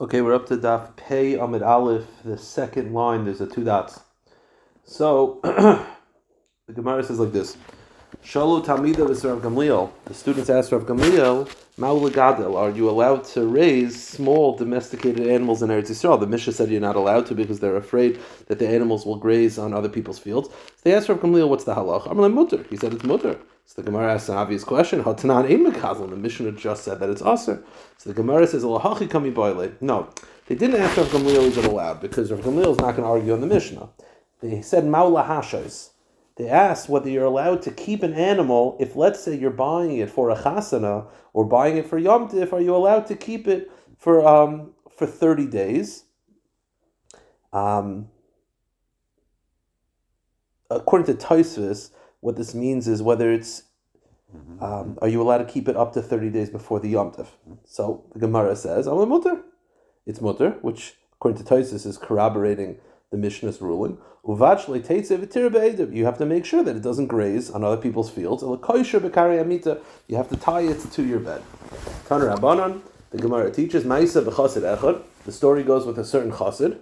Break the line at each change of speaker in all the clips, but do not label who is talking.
Okay, we're up to Daf Pei Amid Aleph, the second line. There's a two dots. So the Gemara says like this: Shalu Talmida Rav Gamliel. The students asked Rav Gamliel, Ma'ul Are you allowed to raise small domesticated animals in Eretz Yisrael? The Mishnah said you're not allowed to because they're afraid that the animals will graze on other people's fields. So they asked Rav Gamliel, "What's the halach?" I'm "Mutter." He said it's mutter. So the Gemara asks an obvious question: Hatanan ein mekazal. The Mishnah just said that it's aser. So the Gemara says, "Alahachi kami boile." No, they didn't ask Rav Gamliel is it allowed because Rav Gamliel is not going to argue on the Mishnah. They said maula hashos. They asked whether you're allowed to keep an animal if, let's say, you're buying it for a chasana or buying it for yom tif. Are you allowed to keep it for um, for thirty days? Um, according to Tosfos, what this means is whether it's mm-hmm. um, are you allowed to keep it up to 30 days before the Yom Tov? So the Gemara says, I'm a mutter. It's mutter, which according to Tosfos is corroborating the Mishnah's ruling. You have to make sure that it doesn't graze on other people's fields. You have to tie it to your bed. the Gemara teaches, The story goes with a certain chassid.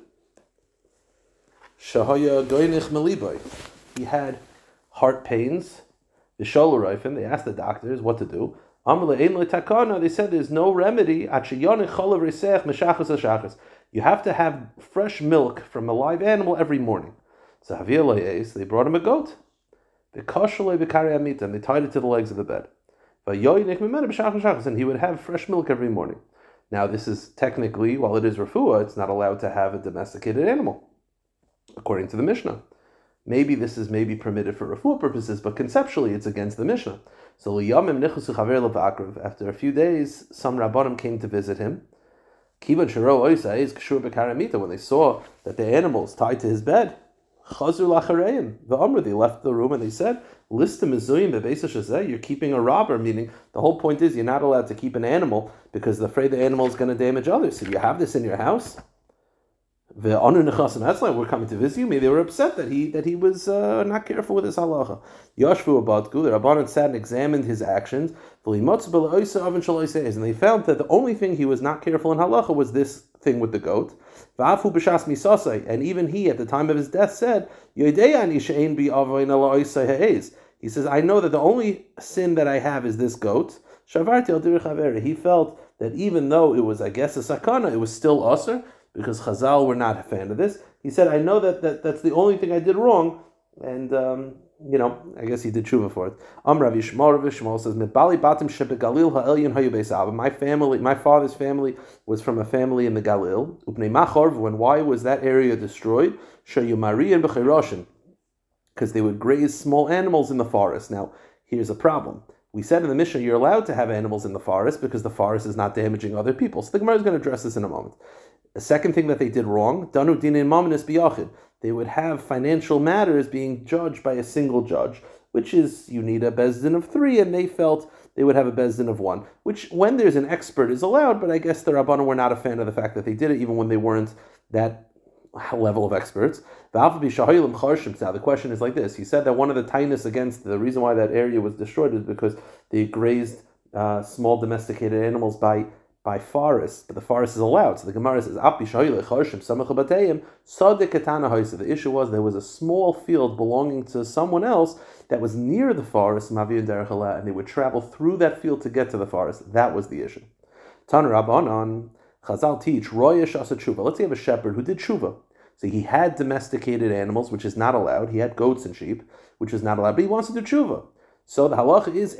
He had heart pains, the shoulder they asked the doctors what to do. They said there's no remedy. You have to have fresh milk from a live animal every morning. So they brought him a goat. And they tied it to the legs of the bed. And he would have fresh milk every morning. Now, this is technically, while it is refuah, it's not allowed to have a domesticated animal, according to the Mishnah. Maybe this is maybe permitted for refuah purposes, but conceptually it's against the Mishnah. So after a few days, some rabbanim came to visit him. When they saw that the animals tied to his bed, Khazulaharayan, the Umra, they left the room and they said, You're keeping a robber, meaning the whole point is you're not allowed to keep an animal because they're afraid the animal is going to damage others. So you have this in your house the honor nechasim Hetzline were coming to visit you. Maybe they were upset that he that he was uh, not careful with his halacha. Yashvu abadku. The rabbanon sat and examined his actions. And they found that the only thing he was not careful in halacha was this thing with the goat. And even he, at the time of his death, said, He says, I know that the only sin that I have is this goat. He felt that even though it was, I guess, a sakana, it was still usr because Chazal were not a fan of this. He said, I know that, that that's the only thing I did wrong, and um, you know, I guess he did tshuva for it. Am Rav Yishmael, Rav says, "Mibali batim shebegalil ha'elyon hayu My family, my father's family, was from a family in the Galil. Upnei machorv. When why was that area destroyed? Shayumari and b'chiroshin, because they would graze small animals in the forest. Now, here's a problem. We said in the Mishnah you're allowed to have animals in the forest because the forest is not damaging other people. So the Gemara is going to address this in a moment. The second thing that they did wrong, danu dinin. They would have financial matters being judged by a single judge, which is you need a bezdin of three, and they felt they would have a bezdin of one, which when there's an expert is allowed. But I guess the rabbanon were not a fan of the fact that they did it, even when they weren't that level of experts. The question is like this: He said that one of the tightness against the reason why that area was destroyed is because they grazed uh, small domesticated animals by by forest, but the forest is allowed. So the Gemara says, The issue was there was a small field belonging to someone else that was near the forest, and they would travel through that field to get to the forest. That was the issue. Tan Rabbanon, Chazal teach, Royesh Asa. Let's say you have a shepherd who did Tshuva. So he had domesticated animals, which is not allowed. He had goats and sheep, which is not allowed, but he wants to do Tshuva. So the halacha is,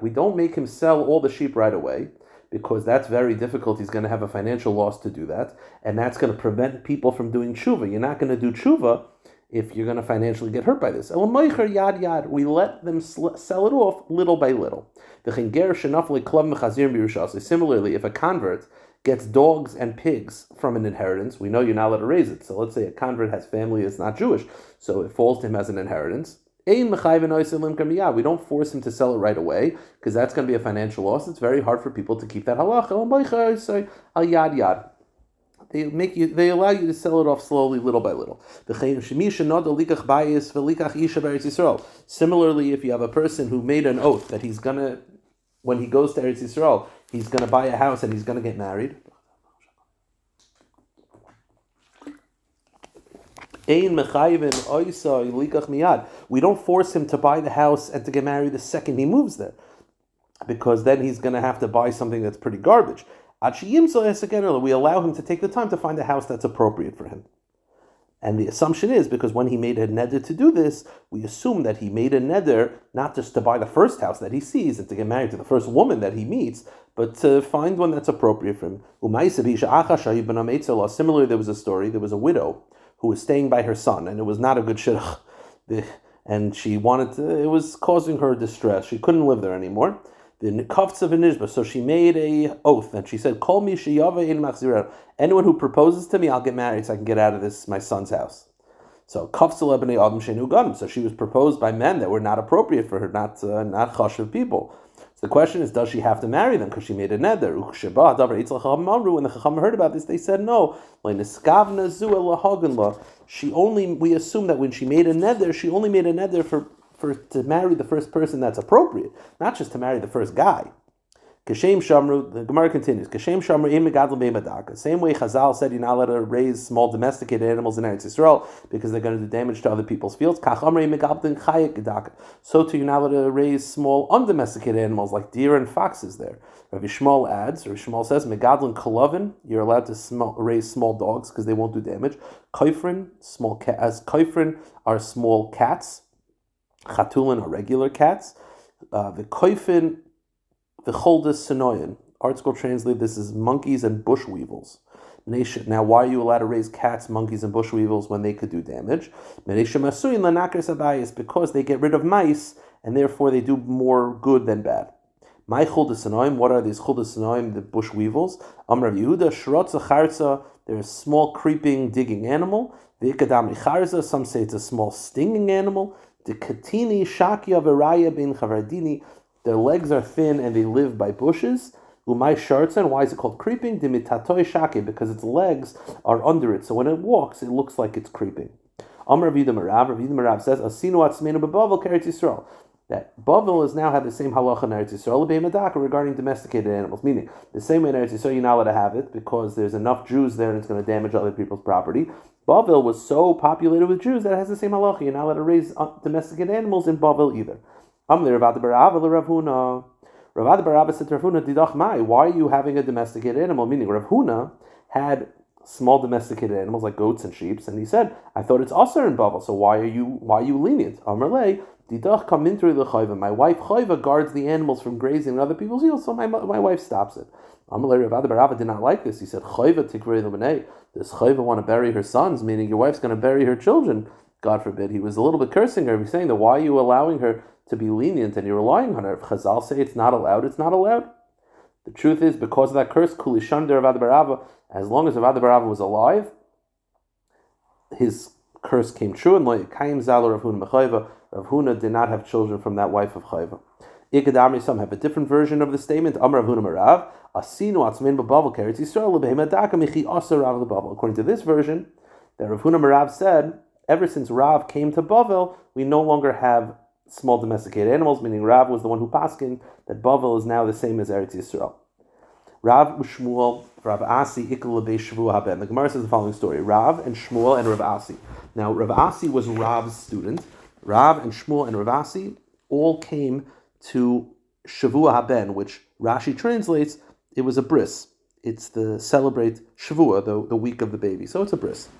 we don't make him sell all the sheep right away because that's very difficult. He's going to have a financial loss to do that, and that's going to prevent people from doing tshuva. You're not going to do tshuva if you're going to financially get hurt by this. yad yad. We let them sell it off little by little. Similarly, if a convert gets dogs and pigs from an inheritance, we know you're not allowed to raise it. So let's say a convert has family that's not Jewish, so it falls to him as an inheritance. We don't force him to sell it right away because that's going to be a financial loss. It's very hard for people to keep that halacha. They make you. They allow you to sell it off slowly, little by little. Similarly, if you have a person who made an oath that he's gonna, when he goes to Eretz Yisrael, he's going to buy a house and he's going to get married. We don't force him to buy the house and to get married the second he moves there, because then he's going to have to buy something that's pretty garbage. We allow him to take the time to find a house that's appropriate for him. And the assumption is because when he made a neder to do this, we assume that he made a neder not just to buy the first house that he sees and to get married to the first woman that he meets, but to find one that's appropriate for him. Similarly, there was a story, there was a widow who was staying by her son, and it was not a good shidduch. And she wanted to, it was causing her distress. She couldn't live there anymore the of Nishba. So she made a oath and she said, "Call me sheyava in machzirah. Anyone who proposes to me, I'll get married, so I can get out of this my son's house." So kafzel ebnei adam shenu gadam. So she was proposed by men that were not appropriate for her, not uh, not chashiv people. So the question is, does she have to marry them because she made a neder? When the chacham heard about this, they said no. She only we assume that when she made a neder, she only made a neder for to marry the first person that's appropriate, not just to marry the first guy. Kashem Shamru, the Gemara continues. Kashem Shamru im megadol Same way Chazal said you're not allowed to raise small domesticated animals in Eretz Yisrael because they're going to do damage to other people's fields. So too you're not allowed to raise small undomesticated animals like deer and foxes there. Rabbi Shmuel adds, Rabbi Shmuel says, Megadlin kalovin, you're allowed to raise small dogs because they won't do damage. Kaifrin, small cat, as kaifrin are small cats. Chatulin are regular cats. Uh, the koifin, the choldis sinoyan. ArtScroll translate this as monkeys and bush weevils. Now, why are you allowed to raise cats, monkeys, and bush weevils when they could do damage? Because they get rid of mice, and therefore they do more good than bad. My chuldasanoim, what are these chuldasanoim, the bush weevils? Amrav Yehuda, shrotza charza, they're a small creeping, digging animal. Vikadam some say it's a small stinging animal. The katini shakya veraya bin chavardini. Their legs are thin and they live by bushes. Umay shartzen. Why is it called creeping? Dimitatoi shaki because its legs are under it. So when it walks, it looks like it's creeping. Amr Vida Marav. Vida Marav says, "Asinu atzmenu bebavel keretz Yisrael." That Bavel has now had the same halacha in Eretz Yisrael regarding domesticated animals, meaning the same way in Eretz Yisrael you're not allowed to have it because there's enough Jews there and it's going to damage other people's property. Bavel was so populated with Jews that it has the same halacha. You're not allowed to raise uh, domesticated animals in Bavel either. Amli Ravad Barava Rav Huna. Ravad Barava said to Rav Huna, Didach Mai, why are you having a domesticated animal? Meaning Rav Huna had small domesticated animals like goats and sheep, and he said, I thought it's also in Bavel, so why are you why are you lenient? Amrle, Didach come into the chayva. My wife chayva guards the animals from grazing in other people's fields, so my, my wife stops it. Amalei Rav Barava did not like this. He said, chayva tikrei does Chayva want to bury her sons, meaning your wife's going to bury her children? God forbid. He was a little bit cursing her. Saying that why are you allowing her to be lenient and you're relying on her? If Chazal say it's not allowed, it's not allowed. The truth is, because of that curse, Kulishan Rav Barava, as long as Rav Barava was alive, his curse came true, and Kaim Zala Rav Huna Huna did not have children from that wife of Chayva. Ikadami, some have a different version of the statement. Amar Rav Huna Marav, Asinu atzmin b'bavel keretz Yisrael lebehema daka michi asa Rav lebabel. According to this version, that Rav Huna Marav said, ever since Rav came to Bavel, we no longer have small domesticated animals, meaning Rav was the one who paskin that Bavel is now the same as Eretz Yisrael. Rav Shmuel, Rav Asi, Ikal Shavu Haben. The Gemara says the following story: Rav and Shmuel and Rav Asi. Now, Rav Asi was Rav's student. Rav and Shmuel and Rav Asi all came to Shavua Haben, which Rashi translates it was a bris. It's the celebrate Shavua, the, the week of the baby. So it's a bris.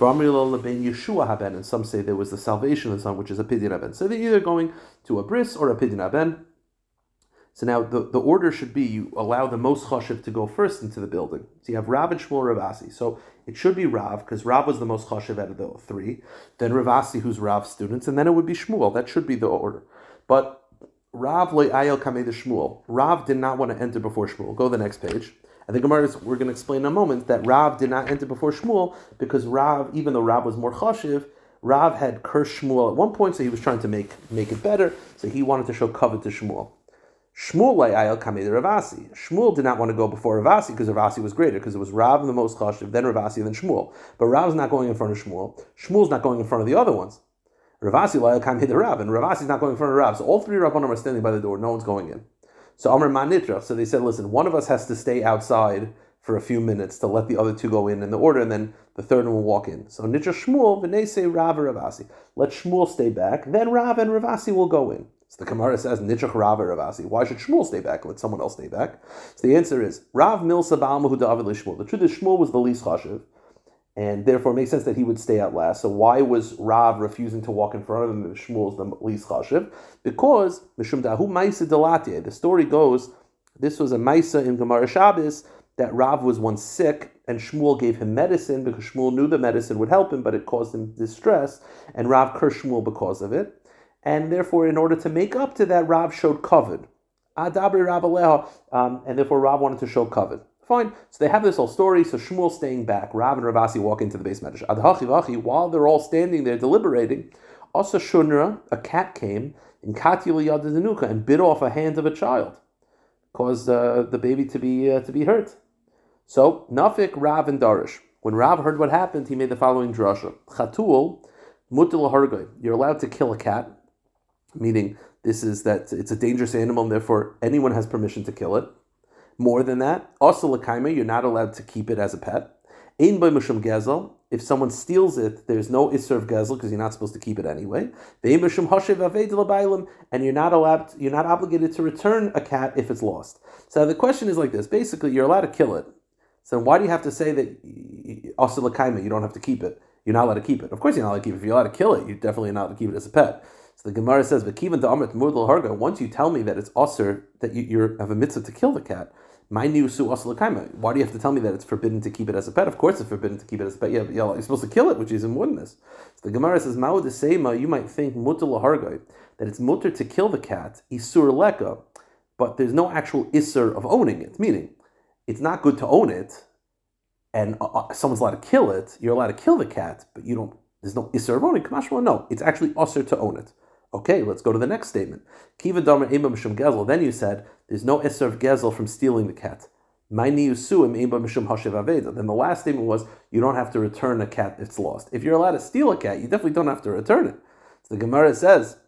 Yeshua haben, and some say there was the salvation of the son, which is a pidyon haben. So they're either going to a bris or a pidyon haben. So now the, the order should be you allow the most chashiv to go first into the building. So you have Rav and Shmuel Ravasi. So it should be Rav because Rav was the most chashiv out of the three. Then Ravasi, who's Rav's students, and then it would be Shmuel. That should be the order. But Rav ayel kamei Shmuel. Rav did not want to enter before Shmuel. Go to the next page. And the Gemara is, we're going to explain in a moment that Rav did not enter before Shmuel because Rav, even though Rav was more chashiv, Rav had cursed Shmuel at one point, so he was trying to make, make it better. So he wanted to show covet to Shmuel. Shmuel ayel kamei Ravasi. Shmuel did not want to go before Ravasi because Ravasi was greater because it was Rav the most chashiv, then Ravasi, then Shmuel. But Rav's not going in front of Shmuel. Shmuel's not going in front of the other ones. Ravasi La'el Kam hit the Rav, and Ravasi's not going in front of Rav. So all three Rabbanim are standing by the door. No one's going in. So Amr Manitra. So they said, listen, one of us has to stay outside for a few minutes to let the other two go in in the order, and then the third one will walk in. So Nitra Shmuel, V'nei Rav Ravasi. Let Shmuel stay back, then Rav and Ravasi will go in. So the Gemara says, Nitrach Rav Ravasi. Why should Shmuel stay back? Let someone else stay back. So the answer is, Rav Milsa Ba'almahu David Shmuel. The truth is, Shmuel was the least chashiv, and therefore it makes sense that he would stay out last. So why was Rav refusing to walk in front of him if Shmuel is the least chashiv? Because, Mishum Dahu Maisa Delatye. The story goes, this was a Maisa in Gemara Shabbos, that Rav was once sick and Shmuel gave him medicine because Shmuel knew the medicine would help him, but it caused him distress, and Rav cursed Shmuel because of it. And therefore, in order to make up to that, Rav showed kavod. Adabri Rav Aleha, um, and therefore Rav wanted to show kavod. Fine. So they have this whole story. So Shmuel staying back. Rav and Ravasi walk into the beis medrash. Adhachi vachi. While they're all standing there deliberating, also Shunra, a cat came in Katil Yadanuka and bit off a hand of a child, caused uh, the baby to be uh, to be hurt. So Nafik, Rav, and Darish. When Rav heard what happened, he made the following drasha: Chatul mutil hargoy. You're allowed to kill a cat, meaning this is that it's a dangerous animal, and therefore anyone has permission to kill it. More than that, also lakaima, you're not allowed to keep it as a pet. Ein by mushum gezel. If someone steals it, there's no isser of gezel because you're not supposed to keep it anyway. And you're not allowed, you're not obligated to return a cat if it's lost. So the question is like this: basically, you're allowed to kill it, so why do you have to say that also lakaima, you don't have to keep it? You're not allowed to keep it. Of course, you're not allowed to keep it. If you're allowed to kill it, you're definitely not allowed to keep it as a pet. So the Gemara says, "V'kivan to amrit harga." Once you tell me that it's usher that you, have a mitzvah to kill the cat, my new su lakaima. Why do you have to tell me that it's forbidden to keep it as a pet? Of course, it's forbidden to keep it as a pet. Yeah, you're supposed to kill it, which is more than this. So the Gemara says, "Ma'u desema." You might think mutal harga that it's mutter to kill the cat isur leka, but there's no actual isur of owning it. Meaning, it's not good to own it and uh, uh, someone's allowed to kill it, you're allowed to kill the cat, but you don't. There's no isser of owning. Kamashma, no, it's actually usher to own it. Okay, let's go to the next statement. Kiva damer mishum gezel. Then you said there's no isser of gezel from stealing the cat. Then the last statement was you don't have to return a cat if it's lost. If you're allowed to steal a cat, you definitely don't have to return it. So the Gemara says,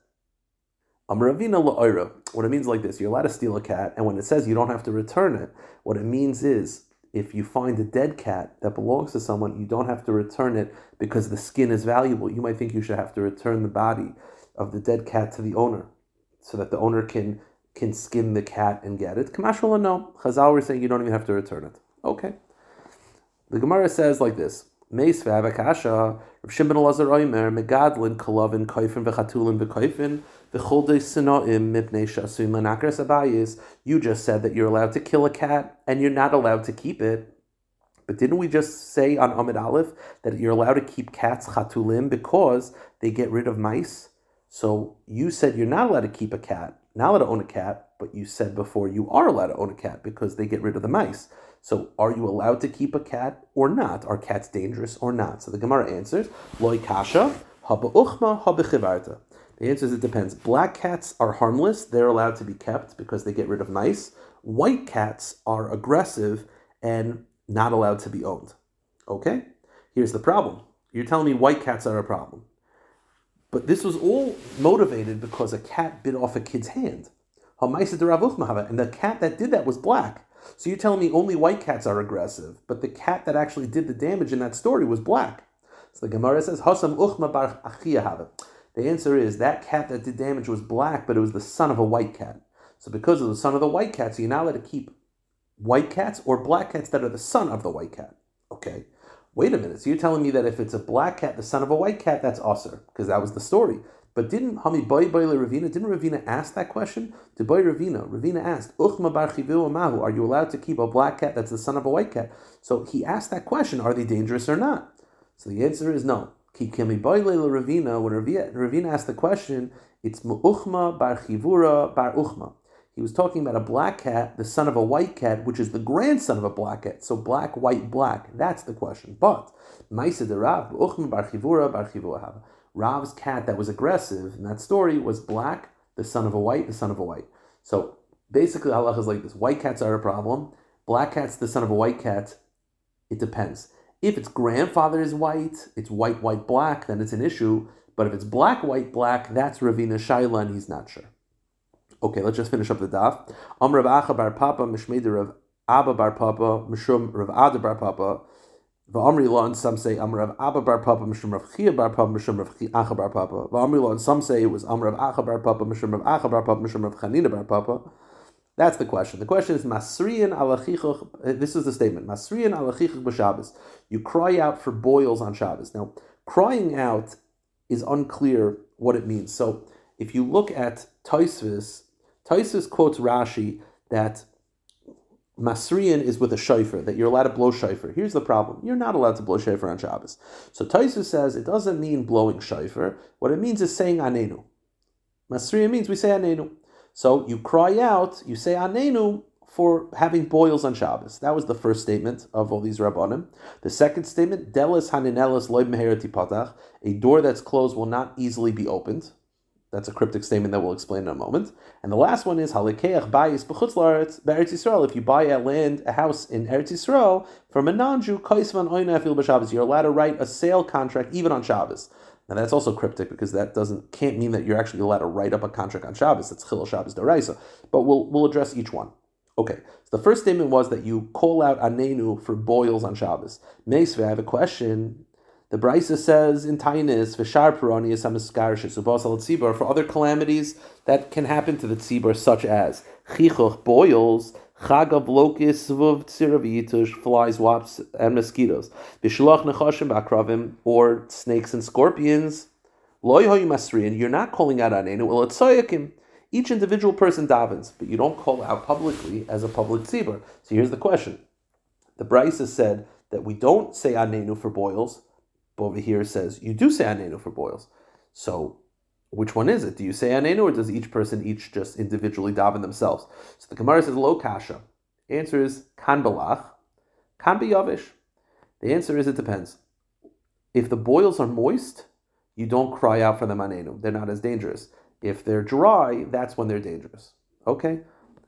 Amravina What it means like this: you're allowed to steal a cat, and when it says you don't have to return it, what it means is if you find a dead cat that belongs to someone, you don't have to return it because the skin is valuable. You might think you should have to return the body of the dead cat to the owner so that the owner can can skin the cat and get it. Kamashal no. Chazal were saying you don't even have to return it. Okay. The Gemara says like this. You just said that you're allowed to kill a cat and you're not allowed to keep it. But didn't we just say on Amid Aleph that you're allowed to keep cats chatulim because they get rid of mice? So you said you're not allowed to keep a cat, not allowed to own a cat, but you said before you are allowed to own a cat because they get rid of the mice. So are you allowed to keep a cat or not? Are cats dangerous or not? So the Gemara answers, Loi kasha, haba uchma, haba chivarta. The answer is it depends. Black cats are harmless. They're allowed to be kept because they get rid of mice. White cats are aggressive and not allowed to be owned. Okay? Here's the problem. You're telling me white cats are a problem. But this was all motivated because a cat bit off a kid's hand. And the cat that did that was black. So you're telling me only white cats are aggressive, but the cat that actually did the damage in that story was black. So the Gemara says, Hasam uchma bar The answer is that cat that did damage was black, but it was the son of a white cat. So because of the son of the white cat, so you're not allowed to keep white cats or black cats that are the son of the white cat. Okay. Wait a minute. So you're telling me that if it's a black cat, the son of a white cat, that's usher, because that was the story. But didn't Hami Boy Boy Ravina, didn't Ravina ask that question? To Boy Ravina, Ravina asked, Uchma bar mahu, are you allowed to keep a black cat that's the son of a white cat? So he asked that question, are they dangerous or not? So the answer is no. Ki Kimi Ravina, when Ravina asked the question, it's Mu'uchma bar chivura bar uchma. He was talking about a black cat, the son of a white cat, which is the grandson of a black cat. So black, white, black. That's the question. But Maisa de Rav, Rav's cat that was aggressive in that story was black, the son of a white, the son of a white. So basically, Allah is like this: white cats are a problem. Black cat's the son of a white cat. It depends. If its grandfather is white, it's white, white, black, then it's an issue. But if it's black, white, black, that's Ravina Shaila, and he's not sure. Okay, let's just finish up the daf. Amrav Acha Bar Papa Mishmeder of Abba bar Papa Mishum Rav Ada bar Papa. V'amri lo, and some say Amr Rav Abba bar Papa Mishum Rav Chia bar Papa Mishum Rav Acha bar Papa. V'amri lo, and some say it was Amr Rav Acha bar Papa Mishum Rav Acha bar Papa Mishum Rav Chanina bar Papa. That's the question. The question is Masriyan alachichuch. Eh, this is the statement. Masriyan alachichuch b'Shabbos. You cry out for boils on Shabbos. Now, crying out is unclear what it means. So, if you look at Taisvis, Taisvis quotes Rashi that Masriyan is with a shofar, that you're allowed to blow shofar. Here's the problem. You're not allowed to blow shofar on Shabbos. So Taisvis says it doesn't mean blowing shofar. What it means is saying anenu. Masriyan means we say anenu. So you cry out, you say anenu for having boils on Shabbos. That was the first statement of all these rabbanim. The second statement, delis haninelis loy patach, a door that's closed will not easily be opened. That's a cryptic statement that we'll explain in a moment. And the last one is halikeach bayis b'chutz Yisrael. If you buy a land, a house in Eretz Yisrael from a non-Jew, kaisvan oynafil b'Shabbos, you're allowed to write a sale contract even on Shabbos. Now that's also cryptic because that doesn't can't mean that you're actually allowed to write up a contract on Shabbos. That's Chil Shabbos Daraisa. But we'll we'll address each one. Okay, so the first statement was that you call out anenu for boils on Shabbos. Meisve, I have a question. The Brisa says in Tainis, Vishar Purani is tzibur for other calamities that can happen to the tzibur, such as chichuch, boils, Chagav lokis svuv tzirav flies, wasps, and mosquitoes. Bishlach nechashim bakravim, or snakes and scorpions. Loy masriin, you're not calling out anenu, well it's Each individual person davens, but you don't call out publicly as a public tzibur. So here's the question. The Brisa said that we don't say anenu for boils, but over here it says you do say anenu for boils. So which one is it? Do you say anenu or does each person each just individually daven themselves? So the Gemara says lo kasha. Answer is kan balach, kan yavish. The answer is it depends. If the boils are moist, you don't cry out for them anenu. They're not as dangerous. If they're dry, that's when they're dangerous. Okay,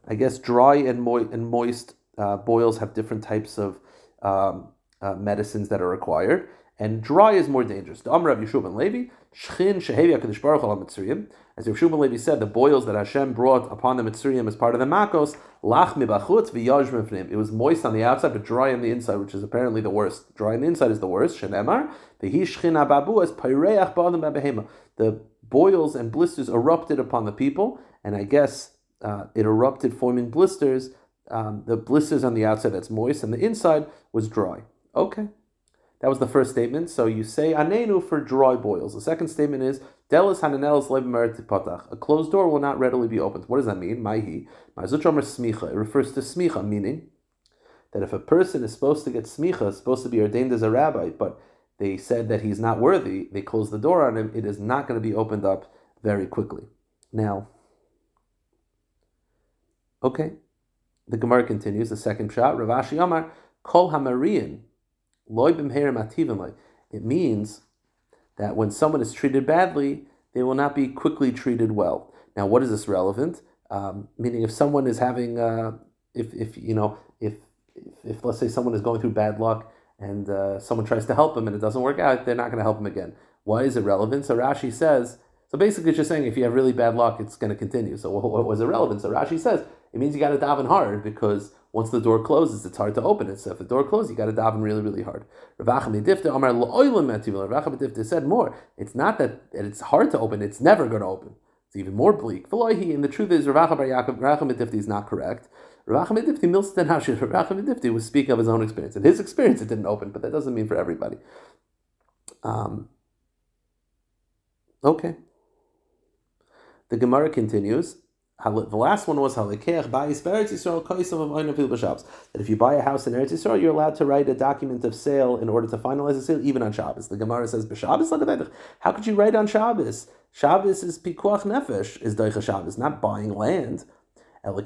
I guess dry and, mo- and moist uh, boils have different types of um, uh, medicines that are required and dry is more dangerous. The Amr of Yeshua ben Levi, Shehevi HaKadosh Baruch Hu as Yeshua ben Levi said, the boils that Hashem brought upon the Mitzrayim as part of the Makos, Lach mibachutz v'yaj mifnim. It was moist on the outside, but dry on the inside, which is apparently the worst. Dry on the inside is the worst. Shenemar, v'hi as Peireach ba'adam b'behema. The boils and blisters erupted upon the people, and I guess uh, it erupted, forming blisters. Um, the blisters on the outside that's moist, and the inside was dry. Okay. That was the first statement. So you say anenu for dry boils. The second statement is delis hananelis patach. A closed door will not readily be opened. What does that mean? Maihi. Ma'zuchomer smicha. It refers to smicha, meaning that if a person is supposed to get smicha, supposed to be ordained as a rabbi, but they said that he's not worthy, they close the door on him, it is not going to be opened up very quickly. Now, okay, the Gemara continues, the second shot, Ravashi Amar, Kol Hamarian, it means that when someone is treated badly, they will not be quickly treated well. Now, what is this relevant? Um, meaning, if someone is having, uh, if, if you know, if, if, if let's say someone is going through bad luck and uh, someone tries to help them and it doesn't work out, they're not going to help them again. Why is it relevant? So Rashi says, so basically, it's just saying if you have really bad luck, it's going to continue. So what was irrelevant? So Rashi says it means you got to daven hard because once the door closes, it's hard to open it. So if the door closes, you got to daven really, really hard. Rav said more. It's not that it's hard to open; it's never going to open. It's even more bleak. And the truth is, Rav is not correct. Rav Midifti was speaking of his own experience. In his experience, it didn't open, but that doesn't mean for everybody. Um, okay. The Gemara continues. The last one was that if you buy a house in Eretz Yisrael, you're allowed to write a document of sale in order to finalize the sale, even on Shabbos. The Gemara says, "B'Shabbos How could you write on Shabbos? Shabbos is pikuach nefesh, is doicha Shabbos, not buying land. The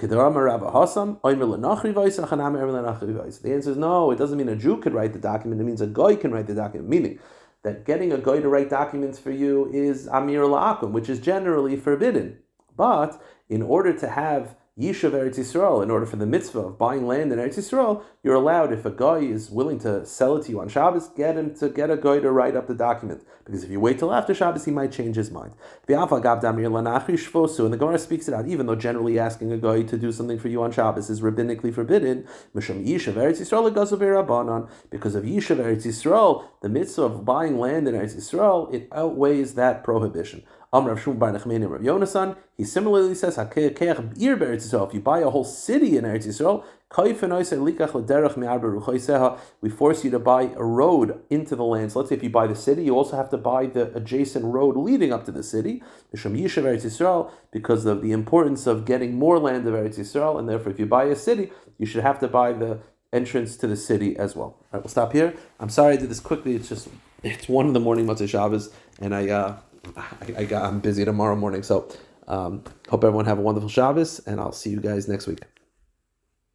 answer is no. It doesn't mean a Jew could write the document. It means a guy can write the document. Meaning that getting a guy to write documents for you is amir la'akum, which is generally forbidden. But in order to have Yishuv Eretz Yisrael, in order for the mitzvah of buying land in Eretz Yisrael you're allowed if a guy is willing to sell it to you on Shabbos, get him to get a guy to write up the document. Because if you wait till after Shabbos, he might change his mind. And the Gemara speaks it out, even though generally asking a guy to do something for you on Shabbos is rabbinically forbidden. Because of Yishav Eretz Yisrael, the mitzvah of buying land in Eretz Yisrael, it outweighs that prohibition. Amr Rav Bar Nachmani Rav Yonasan. He similarly says, If you buy a whole city in Eretz Yisrael, we force you to buy a road into the land. So let's say if you buy the city, you also have to buy the adjacent road leading up to the city, because of the importance of getting more land of Eretz Yisrael, and therefore if you buy a city, you should have to buy the entrance to the city as well. All right, we'll stop here. I'm sorry I did this quickly. It's just it's one in the morning, Motzei Shabbos, and I. Uh, I, I got, I'm busy tomorrow morning. So um, hope everyone have a wonderful Shabbos, and I'll see you guys next week.